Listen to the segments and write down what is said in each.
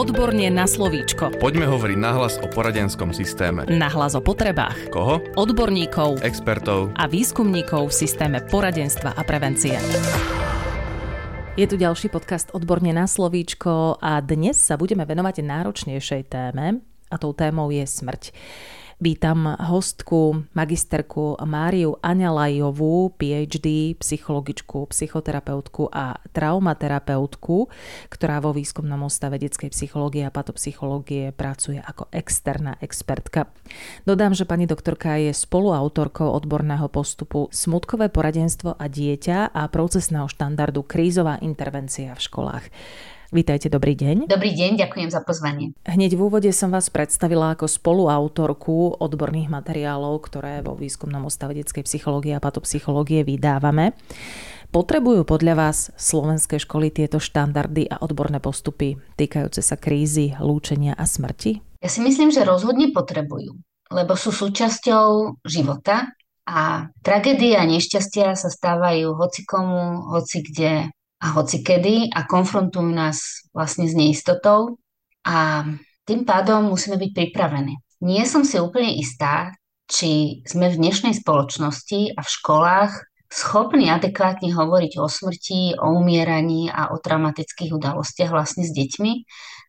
Odborne na slovíčko. Poďme hovoriť nahlas o poradenskom systéme. Nahlas o potrebách. Koho? Odborníkov Expertov. a výskumníkov v systéme poradenstva a prevencie. Je tu ďalší podcast Odborne na slovíčko a dnes sa budeme venovať náročnejšej téme a tou témou je smrť. Vítam hostku, magisterku Máriu Aňalajovú, PhD, psychologičku, psychoterapeutku a traumaterapeutku, ktorá vo výskumnom ústave detskej psychológie a patopsychológie pracuje ako externá expertka. Dodám, že pani doktorka je spoluautorkou odborného postupu Smutkové poradenstvo a dieťa a procesného štandardu Krízová intervencia v školách. Vítajte, dobrý deň. Dobrý deň, ďakujem za pozvanie. Hneď v úvode som vás predstavila ako spoluautorku odborných materiálov, ktoré vo výskumnom ústave detskej psychológie a patopsychológie vydávame. Potrebujú podľa vás slovenské školy tieto štandardy a odborné postupy týkajúce sa krízy, lúčenia a smrti? Ja si myslím, že rozhodne potrebujú, lebo sú súčasťou života a tragédie a nešťastia sa stávajú hocikomu, hoci kde a hoci kedy a konfrontujú nás vlastne s neistotou a tým pádom musíme byť pripravení. Nie som si úplne istá, či sme v dnešnej spoločnosti a v školách schopní adekvátne hovoriť o smrti, o umieraní a o traumatických udalostiach vlastne s deťmi.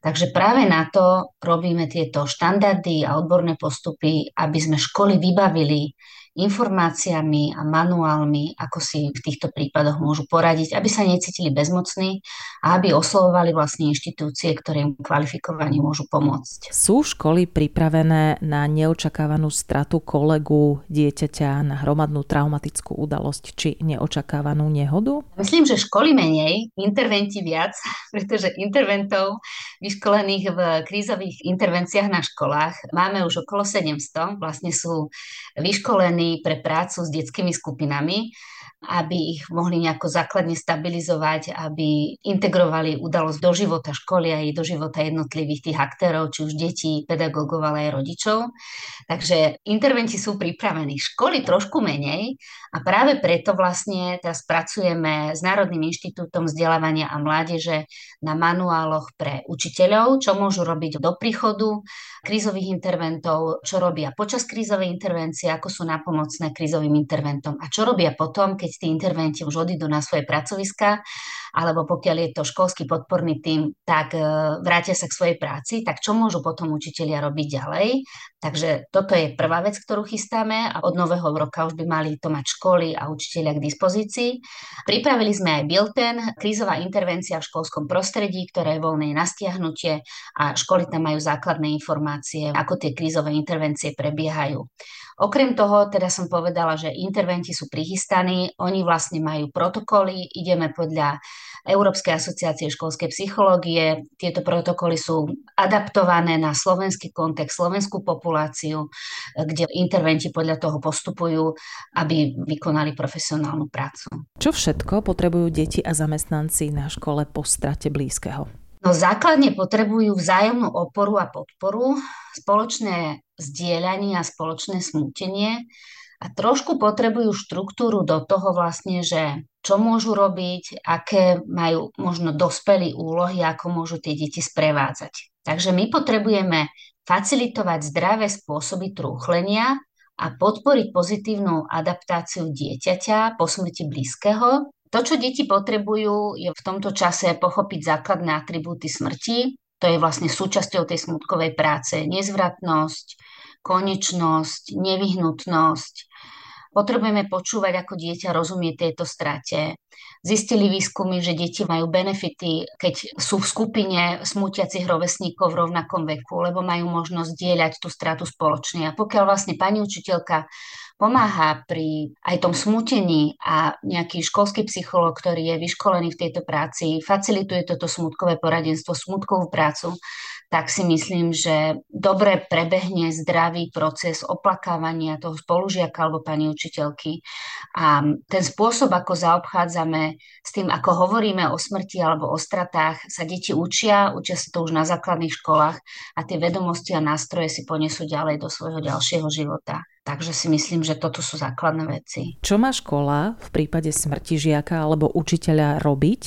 Takže práve na to robíme tieto štandardy a odborné postupy, aby sme školy vybavili informáciami a manuálmi, ako si v týchto prípadoch môžu poradiť, aby sa necítili bezmocní a aby oslovovali vlastne inštitúcie, ktoré im kvalifikovane môžu pomôcť. Sú školy pripravené na neočakávanú stratu kolegu, dieťaťa, na hromadnú traumatickú udalosť či neočakávanú nehodu? Myslím, že školy menej, interventi viac, pretože interventov vyškolených v krízových intervenciách na školách máme už okolo 700. Vlastne sú vyškolení pripravení pre prácu s detskými skupinami aby ich mohli nejako základne stabilizovať, aby integrovali udalosť do života školy aj do života jednotlivých tých aktérov, či už detí, pedagógov, ale aj rodičov. Takže interventi sú pripravení. Školy trošku menej a práve preto vlastne teraz pracujeme s Národným inštitútom vzdelávania a mládeže na manuáloch pre učiteľov, čo môžu robiť do príchodu krízových interventov, čo robia počas krízovej intervencie, ako sú napomocné krízovým interventom a čo robia potom, keď tí interventi už odídu na svoje pracoviska, alebo pokiaľ je to školský podporný tým, tak e, vrátia sa k svojej práci, tak čo môžu potom učitelia robiť ďalej? Takže toto je prvá vec, ktorú chystáme a od nového roka už by mali to mať školy a učitelia k dispozícii. Pripravili sme aj bilten, krízová intervencia v školskom prostredí, ktoré je voľné na stiahnutie a školy tam majú základné informácie, ako tie krízové intervencie prebiehajú. Okrem toho, teda som povedala, že interventi sú prichystaní, oni vlastne majú protokoly, ideme podľa Európskej asociácie školskej psychológie. Tieto protokoly sú adaptované na slovenský kontext, slovenskú populáciu, kde interventi podľa toho postupujú, aby vykonali profesionálnu prácu. Čo všetko potrebujú deti a zamestnanci na škole po strate blízkeho? No základne potrebujú vzájomnú oporu a podporu, spoločné zdieľanie a spoločné smútenie a trošku potrebujú štruktúru do toho vlastne, že čo môžu robiť, aké majú možno dospelí úlohy, ako môžu tie deti sprevádzať. Takže my potrebujeme facilitovať zdravé spôsoby trúchlenia a podporiť pozitívnu adaptáciu dieťaťa po smrti blízkeho to, čo deti potrebujú, je v tomto čase pochopiť základné atribúty smrti. To je vlastne súčasťou tej smutkovej práce. Nezvratnosť, konečnosť, nevyhnutnosť. Potrebujeme počúvať, ako dieťa rozumie tejto strate. Zistili výskumy, že deti majú benefity, keď sú v skupine smutiacich rovesníkov v rovnakom veku, lebo majú možnosť dieľať tú stratu spoločne. A pokiaľ vlastne pani učiteľka pomáha pri aj tom smutení a nejaký školský psychológ, ktorý je vyškolený v tejto práci, facilituje toto smutkové poradenstvo, smutkovú prácu, tak si myslím, že dobre prebehne zdravý proces oplakávania toho spolužiaka alebo pani učiteľky. A ten spôsob, ako zaobchádzame s tým, ako hovoríme o smrti alebo o stratách, sa deti učia, učia sa to už na základných školách a tie vedomosti a nástroje si ponesú ďalej do svojho ďalšieho života. Takže si myslím, že toto sú základné veci. Čo má škola v prípade smrti žiaka alebo učiteľa robiť,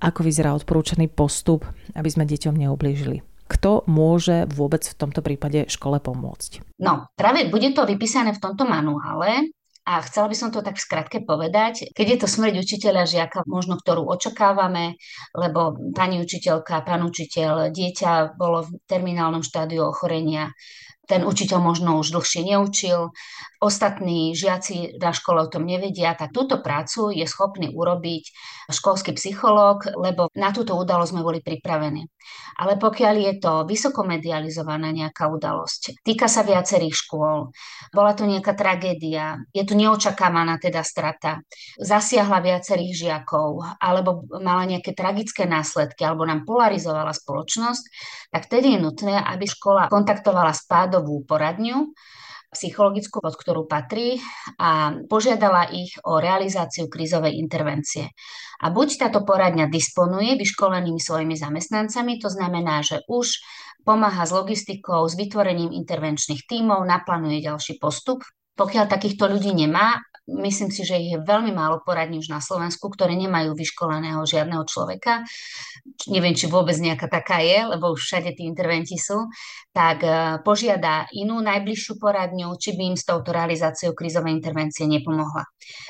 Ako vyzerá odporúčaný postup, aby sme deťom neublížili? Kto môže vôbec v tomto prípade škole pomôcť? No, práve bude to vypísané v tomto manuále, a chcela by som to tak v skratke povedať, keď je to smrť učiteľa žiaka, možno ktorú očakávame, lebo pani učiteľka, pán učiteľ, dieťa bolo v terminálnom štádiu ochorenia, ten učiteľ možno už dlhšie neučil, ostatní žiaci na škole o tom nevedia, tak túto prácu je schopný urobiť školský psychológ, lebo na túto udalosť sme boli pripravení. Ale pokiaľ je to vysokomedializovaná nejaká udalosť, týka sa viacerých škôl, bola to nejaká tragédia, je tu neočakávaná teda strata, zasiahla viacerých žiakov, alebo mala nejaké tragické následky, alebo nám polarizovala spoločnosť, tak vtedy je nutné, aby škola kontaktovala spádovú poradňu, psychologickú, pod ktorú patrí a požiadala ich o realizáciu krízovej intervencie. A buď táto poradňa disponuje vyškolenými svojimi zamestnancami, to znamená, že už pomáha s logistikou, s vytvorením intervenčných tímov, naplánuje ďalší postup. Pokiaľ takýchto ľudí nemá, myslím si, že ich je veľmi málo poradní už na Slovensku, ktoré nemajú vyškoleného žiadneho človeka. Neviem, či vôbec nejaká taká je, lebo už všade tí interventi sú. Tak e, požiada inú najbližšiu poradňu, či by im s touto realizáciou krízovej intervencie nepomohla.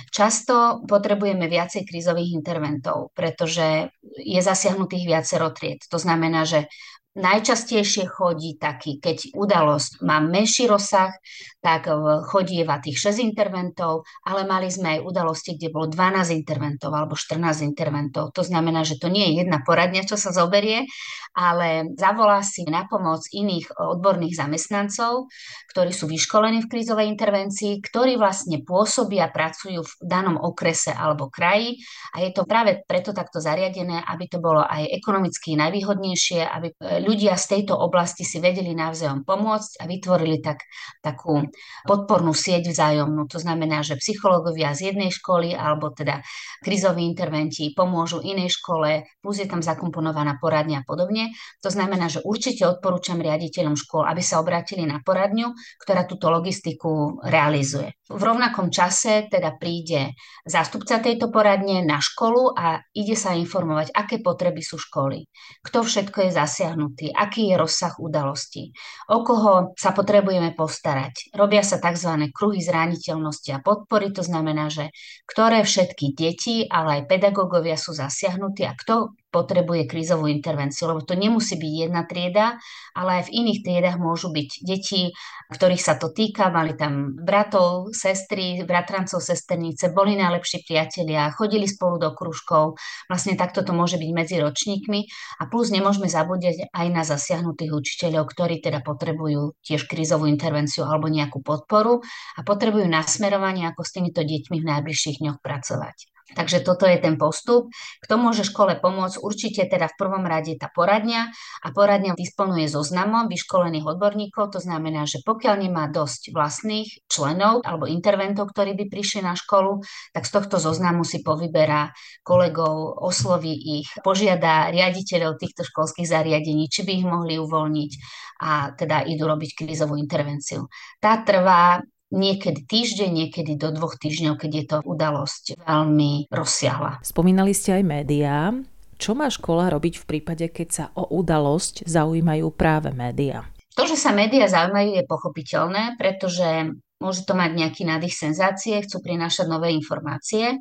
Často potrebujeme viacej krízových interventov, pretože je zasiahnutých viacero tried. To znamená, že Najčastejšie chodí taký, keď udalosť má menší rozsah, tak chodieva tých 6 interventov, ale mali sme aj udalosti, kde bolo 12 interventov alebo 14 interventov. To znamená, že to nie je jedna poradňa, čo sa zoberie, ale zavolá si na pomoc iných odborných zamestnancov, ktorí sú vyškolení v krízovej intervencii, ktorí vlastne pôsobia, pracujú v danom okrese alebo kraji a je to práve preto takto zariadené, aby to bolo aj ekonomicky najvýhodnejšie, aby ľudia z tejto oblasti si vedeli navzájom pomôcť a vytvorili tak, takú podpornú sieť vzájomnú. To znamená, že psychológovia z jednej školy alebo teda krizoví interventi pomôžu inej škole, plus je tam zakomponovaná poradňa a podobne. To znamená, že určite odporúčam riaditeľom škôl, aby sa obratili na poradňu, ktorá túto logistiku realizuje. V rovnakom čase teda príde zástupca tejto poradne na školu a ide sa informovať, aké potreby sú školy, kto všetko je zasiahnutý, aký je rozsah udalostí, o koho sa potrebujeme postarať. Robia sa tzv. kruhy zraniteľnosti a podpory, to znamená, že ktoré všetky deti, ale aj pedagógovia sú zasiahnutí a kto potrebuje krízovú intervenciu, lebo to nemusí byť jedna trieda, ale aj v iných triedach môžu byť deti, ktorých sa to týka, mali tam bratov, sestry, bratrancov, sesternice, boli najlepší priatelia, chodili spolu do kružkov, vlastne takto to môže byť medzi ročníkmi. A plus nemôžeme zabúdať aj na zasiahnutých učiteľov, ktorí teda potrebujú tiež krízovú intervenciu alebo nejakú podporu a potrebujú nasmerovanie, ako s týmito deťmi v najbližších dňoch pracovať. Takže toto je ten postup. Kto môže škole pomôcť? Určite teda v prvom rade tá poradňa a poradňa disponuje zoznamom vyškolených odborníkov. To znamená, že pokiaľ nemá dosť vlastných členov alebo interventov, ktorí by prišli na školu, tak z tohto zoznamu si povyberá kolegov, osloví ich, požiada riaditeľov týchto školských zariadení, či by ich mohli uvoľniť a teda idú robiť krízovú intervenciu. Tá trvá niekedy týždeň, niekedy do dvoch týždňov, keď je to udalosť veľmi rozsiahla. Spomínali ste aj médiá. Čo má škola robiť v prípade, keď sa o udalosť zaujímajú práve médiá? To, že sa médiá zaujímajú, je pochopiteľné, pretože môže to mať nejaký nádych senzácie, chcú prinášať nové informácie.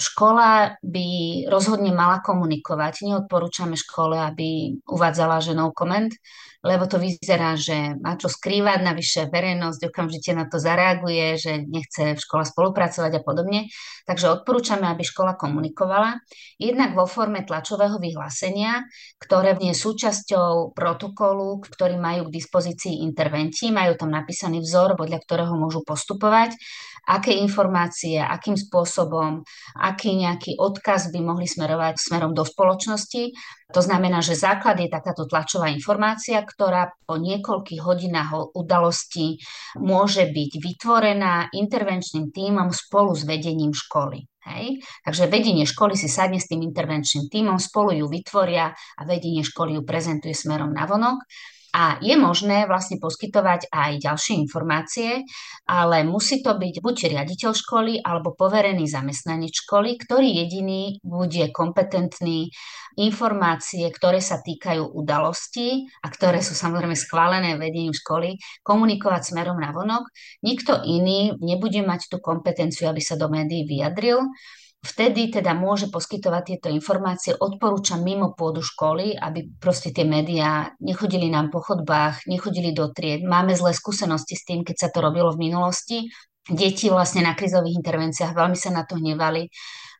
Škola by rozhodne mala komunikovať. Neodporúčame škole, aby uvádzala, že no comment, lebo to vyzerá, že má čo skrývať, navyše verejnosť okamžite na to zareaguje, že nechce škola spolupracovať a podobne. Takže odporúčame, aby škola komunikovala, jednak vo forme tlačového vyhlásenia, ktoré je súčasťou protokolu, ktorý majú k dispozícii interventi, majú tam napísaný vzor, podľa ktorého môžu postupovať, aké informácie, akým spôsobom, aký nejaký odkaz by mohli smerovať smerom do spoločnosti to znamená, že základ je takáto tlačová informácia, ktorá po niekoľkých hodinách udalosti môže byť vytvorená intervenčným tímom spolu s vedením školy. Hej? Takže vedenie školy si sadne s tým intervenčným tímom, spolu ju vytvoria a vedenie školy ju prezentuje smerom na vonok. A je možné vlastne poskytovať aj ďalšie informácie, ale musí to byť buď riaditeľ školy alebo poverený zamestnanec školy, ktorý jediný bude kompetentný informácie, ktoré sa týkajú udalostí a ktoré sú samozrejme schválené vedením školy, komunikovať smerom na vonok. Nikto iný nebude mať tú kompetenciu, aby sa do médií vyjadril vtedy teda môže poskytovať tieto informácie. Odporúčam mimo pôdu školy, aby proste tie médiá nechodili nám po chodbách, nechodili do tried. Máme zlé skúsenosti s tým, keď sa to robilo v minulosti. Deti vlastne na krizových intervenciách veľmi sa na to hnevali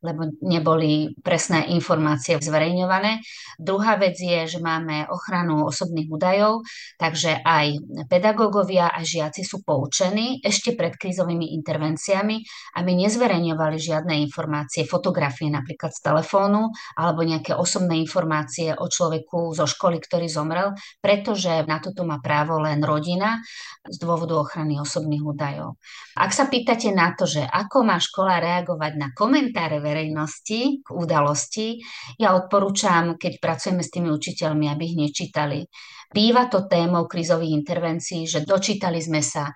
lebo neboli presné informácie zverejňované. Druhá vec je, že máme ochranu osobných údajov, takže aj pedagógovia a žiaci sú poučení ešte pred krízovými intervenciami, aby nezverejňovali žiadne informácie, fotografie napríklad z telefónu alebo nejaké osobné informácie o človeku zo školy, ktorý zomrel, pretože na toto má právo len rodina z dôvodu ochrany osobných údajov. Ak sa pýtate na to, že ako má škola reagovať na komentáre verejnosti k udalosti, ja odporúčam, keď pracujeme s tými učiteľmi, aby ich nečítali. Býva to témou krizových intervencií, že dočítali sme sa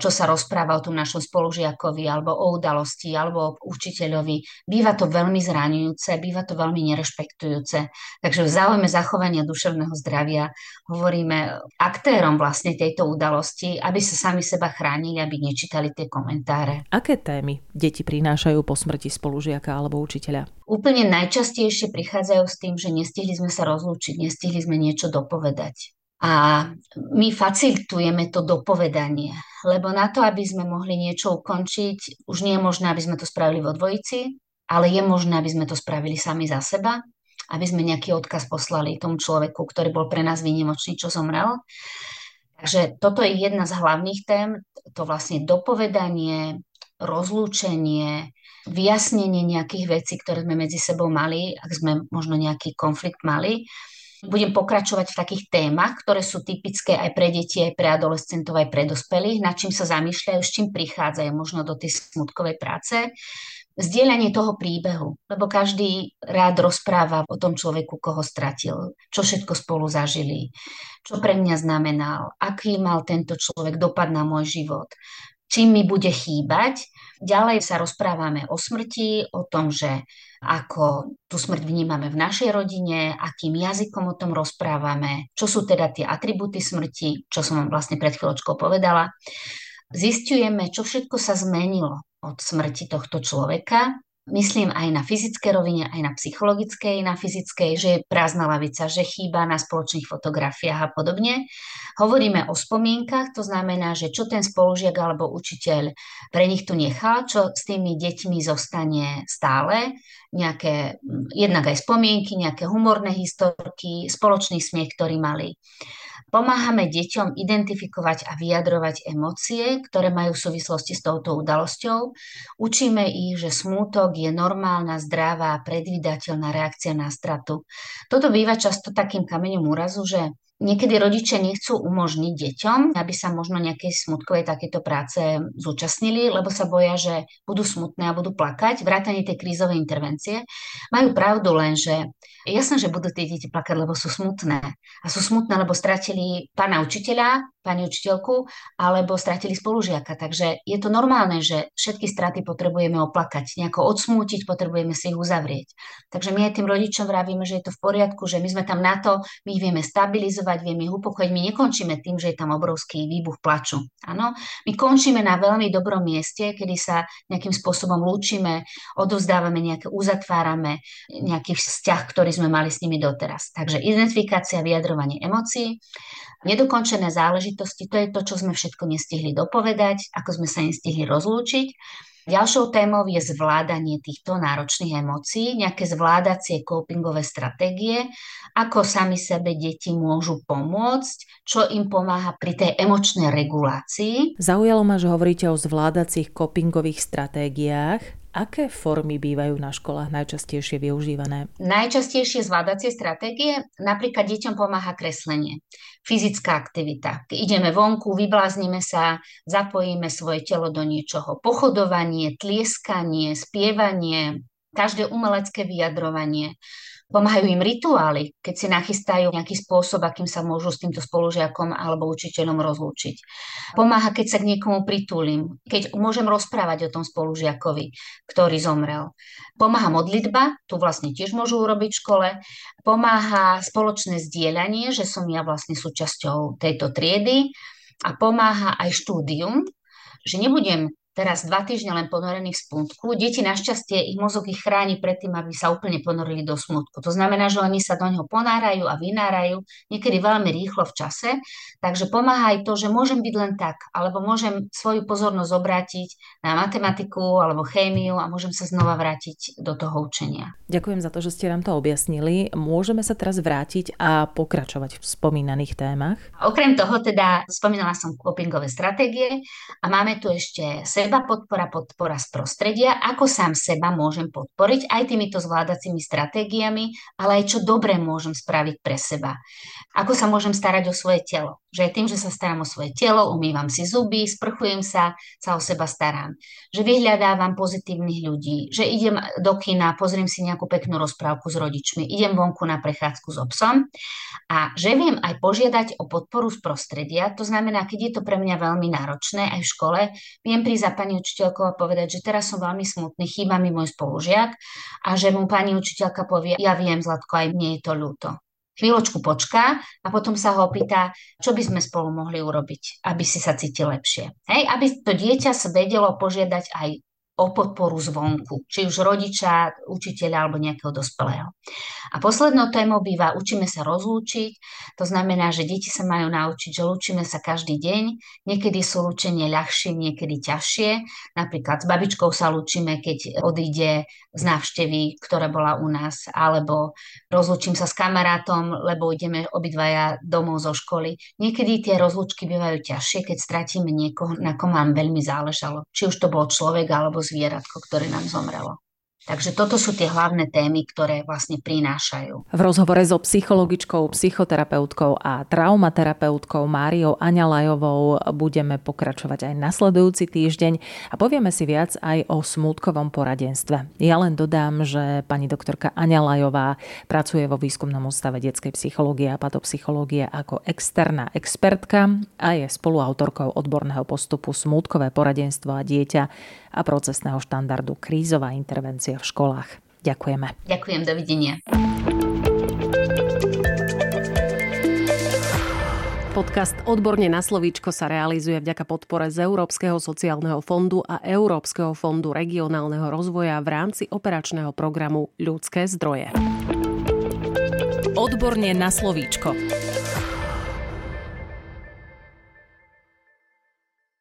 čo sa rozpráva o tom našom spolužiakovi alebo o udalosti alebo o učiteľovi. Býva to veľmi zraňujúce, býva to veľmi nerešpektujúce. Takže v záujme zachovania duševného zdravia hovoríme aktérom vlastne tejto udalosti, aby sa sami seba chránili, aby nečítali tie komentáre. Aké témy deti prinášajú po smrti spolužiaka alebo učiteľa? Úplne najčastejšie prichádzajú s tým, že nestihli sme sa rozlúčiť, nestihli sme niečo dopovedať. A my facilitujeme to dopovedanie, lebo na to, aby sme mohli niečo ukončiť, už nie je možné, aby sme to spravili vo dvojici, ale je možné, aby sme to spravili sami za seba, aby sme nejaký odkaz poslali tomu človeku, ktorý bol pre nás výnimočný, čo zomrel. Takže toto je jedna z hlavných tém, to vlastne dopovedanie, rozlúčenie, vyjasnenie nejakých vecí, ktoré sme medzi sebou mali, ak sme možno nejaký konflikt mali budem pokračovať v takých témach, ktoré sú typické aj pre deti, aj pre adolescentov, aj pre dospelých, nad čím sa zamýšľajú, s čím prichádzajú možno do tej smutkovej práce. Zdieľanie toho príbehu, lebo každý rád rozpráva o tom človeku, koho stratil, čo všetko spolu zažili, čo pre mňa znamenal, aký mal tento človek dopad na môj život, čím mi bude chýbať. Ďalej sa rozprávame o smrti, o tom, že ako tú smrť vnímame v našej rodine, akým jazykom o tom rozprávame, čo sú teda tie atributy smrti, čo som vám vlastne pred chvíľočkou povedala. Zistujeme, čo všetko sa zmenilo od smrti tohto človeka myslím aj na fyzické rovine, aj na psychologickej, na fyzickej, že je prázdna lavica, že chýba na spoločných fotografiách a podobne. Hovoríme o spomienkach, to znamená, že čo ten spolužiak alebo učiteľ pre nich tu nechal, čo s tými deťmi zostane stále, nejaké, jednak aj spomienky, nejaké humorné historky, spoločný smiech, ktorý mali. Pomáhame deťom identifikovať a vyjadrovať emócie, ktoré majú v súvislosti s touto udalosťou. Učíme ich, že smútok je normálna, zdravá, predvídateľná reakcia na stratu. Toto býva často takým kameňom úrazu, že Niekedy rodičia nechcú umožniť deťom, aby sa možno nejakej smutkovej takéto práce zúčastnili, lebo sa boja, že budú smutné a budú plakať, vrátanie tej krízovej intervencie. Majú pravdu len, že jasné, že budú tie deti plakať, lebo sú smutné. A sú smutné, lebo stratili pána učiteľa, pani učiteľku, alebo stratili spolužiaka. Takže je to normálne, že všetky straty potrebujeme oplakať, nejako odsmútiť, potrebujeme si ich uzavrieť. Takže my aj tým rodičom vravíme, že je to v poriadku, že my sme tam na to, my ich vieme stabilizovať, vieme ich upokojiť, my nekončíme tým, že je tam obrovský výbuch plaču. Áno, my končíme na veľmi dobrom mieste, kedy sa nejakým spôsobom lúčime, odovzdávame nejaké, uzatvárame nejaký vzťah, ktorý sme mali s nimi doteraz. Takže identifikácia, vyjadrovanie emócií, Nedokončené záležitosti, to je to, čo sme všetko nestihli dopovedať, ako sme sa nestihli rozlúčiť. Ďalšou témou je zvládanie týchto náročných emócií, nejaké zvládacie copingové stratégie, ako sami sebe deti môžu pomôcť, čo im pomáha pri tej emočnej regulácii. Zaujalo ma, že hovoríte o zvládacích copingových stratégiách. Aké formy bývajú na školách najčastejšie využívané? Najčastejšie zvládacie stratégie napríklad deťom pomáha kreslenie, fyzická aktivita. Ideme vonku, vybláznime sa, zapojíme svoje telo do niečoho. Pochodovanie, tlieskanie, spievanie, každé umelecké vyjadrovanie Pomáhajú im rituály, keď si nachystajú nejaký spôsob, akým sa môžu s týmto spolužiakom alebo učiteľom rozlúčiť. Pomáha, keď sa k niekomu pritúlim, keď môžem rozprávať o tom spolužiakovi, ktorý zomrel. Pomáha modlitba, tu vlastne tiež môžu urobiť v škole. Pomáha spoločné zdieľanie, že som ja vlastne súčasťou tejto triedy a pomáha aj štúdium, že nebudem teraz dva týždne len ponorených v smutku. Deti našťastie, ich mozog ich chráni pred tým, aby sa úplne ponorili do smutku. To znamená, že oni sa do neho ponárajú a vynárajú niekedy veľmi rýchlo v čase, takže pomáha aj to, že môžem byť len tak, alebo môžem svoju pozornosť obrátiť na matematiku alebo chémiu a môžem sa znova vrátiť do toho učenia. Ďakujem za to, že ste nám to objasnili. Môžeme sa teraz vrátiť a pokračovať v spomínaných témach? Okrem toho teda spomínala som copingové stratégie a máme tu ešte seba podpora, podpora z prostredia, ako sám seba môžem podporiť aj týmito zvládacími stratégiami, ale aj čo dobre môžem spraviť pre seba. Ako sa môžem starať o svoje telo. Že tým, že sa starám o svoje telo, umývam si zuby, sprchujem sa, sa o seba starám. Že vyhľadávam pozitívnych ľudí, že idem do kina, pozriem si nejakú peknú rozprávku s rodičmi, idem vonku na prechádzku s obsom a že viem aj požiadať o podporu z prostredia, to znamená, keď je to pre mňa veľmi náročné aj v škole, viem prísť pani učiteľkou a povedať, že teraz som veľmi smutný, chýba mi môj spolužiak a že mu pani učiteľka povie, ja viem, Zlatko, aj mne je to ľúto. Chvíľočku počká a potom sa ho opýta, čo by sme spolu mohli urobiť, aby si sa cítil lepšie. Hej, aby to dieťa vedelo požiadať aj o podporu zvonku, či už rodiča, učiteľa alebo nejakého dospelého. A poslednou témou býva učíme sa rozlúčiť, to znamená, že deti sa majú naučiť, že lúčime sa každý deň, niekedy sú lúčenie ľahšie, niekedy ťažšie, napríklad s babičkou sa lúčime, keď odíde z návštevy, ktorá bola u nás, alebo rozlúčim sa s kamarátom, lebo ideme obidvaja domov zo školy. Niekedy tie rozlúčky bývajú ťažšie, keď stratíme niekoho, na kom vám veľmi záležalo. Či už to bol človek alebo zvieratko, ktoré nám zomrelo. Takže toto sú tie hlavné témy, ktoré vlastne prinášajú. V rozhovore so psychologičkou, psychoterapeutkou a traumaterapeutkou Máriou Aňalajovou budeme pokračovať aj nasledujúci týždeň a povieme si viac aj o smútkovom poradenstve. Ja len dodám, že pani doktorka Aňalajová pracuje vo výskumnom ústave detskej psychológie a patopsychológie ako externá expertka a je spoluautorkou odborného postupu Smútkové poradenstvo a dieťa a procesného štandardu Krízová intervencia v školách. Ďakujeme. Ďakujem, dovidenia. Podcast Odborne na slovíčko sa realizuje vďaka podpore z Európskeho sociálneho fondu a Európskeho fondu regionálneho rozvoja v rámci operačného programu Ľudské zdroje. Odborne na slovíčko.